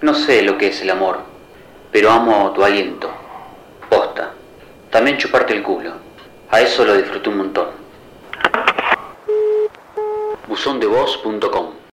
No sé lo que es el amor, pero amo tu aliento. Posta. También chuparte el culo. A eso lo disfruté un montón. buzondevoz.com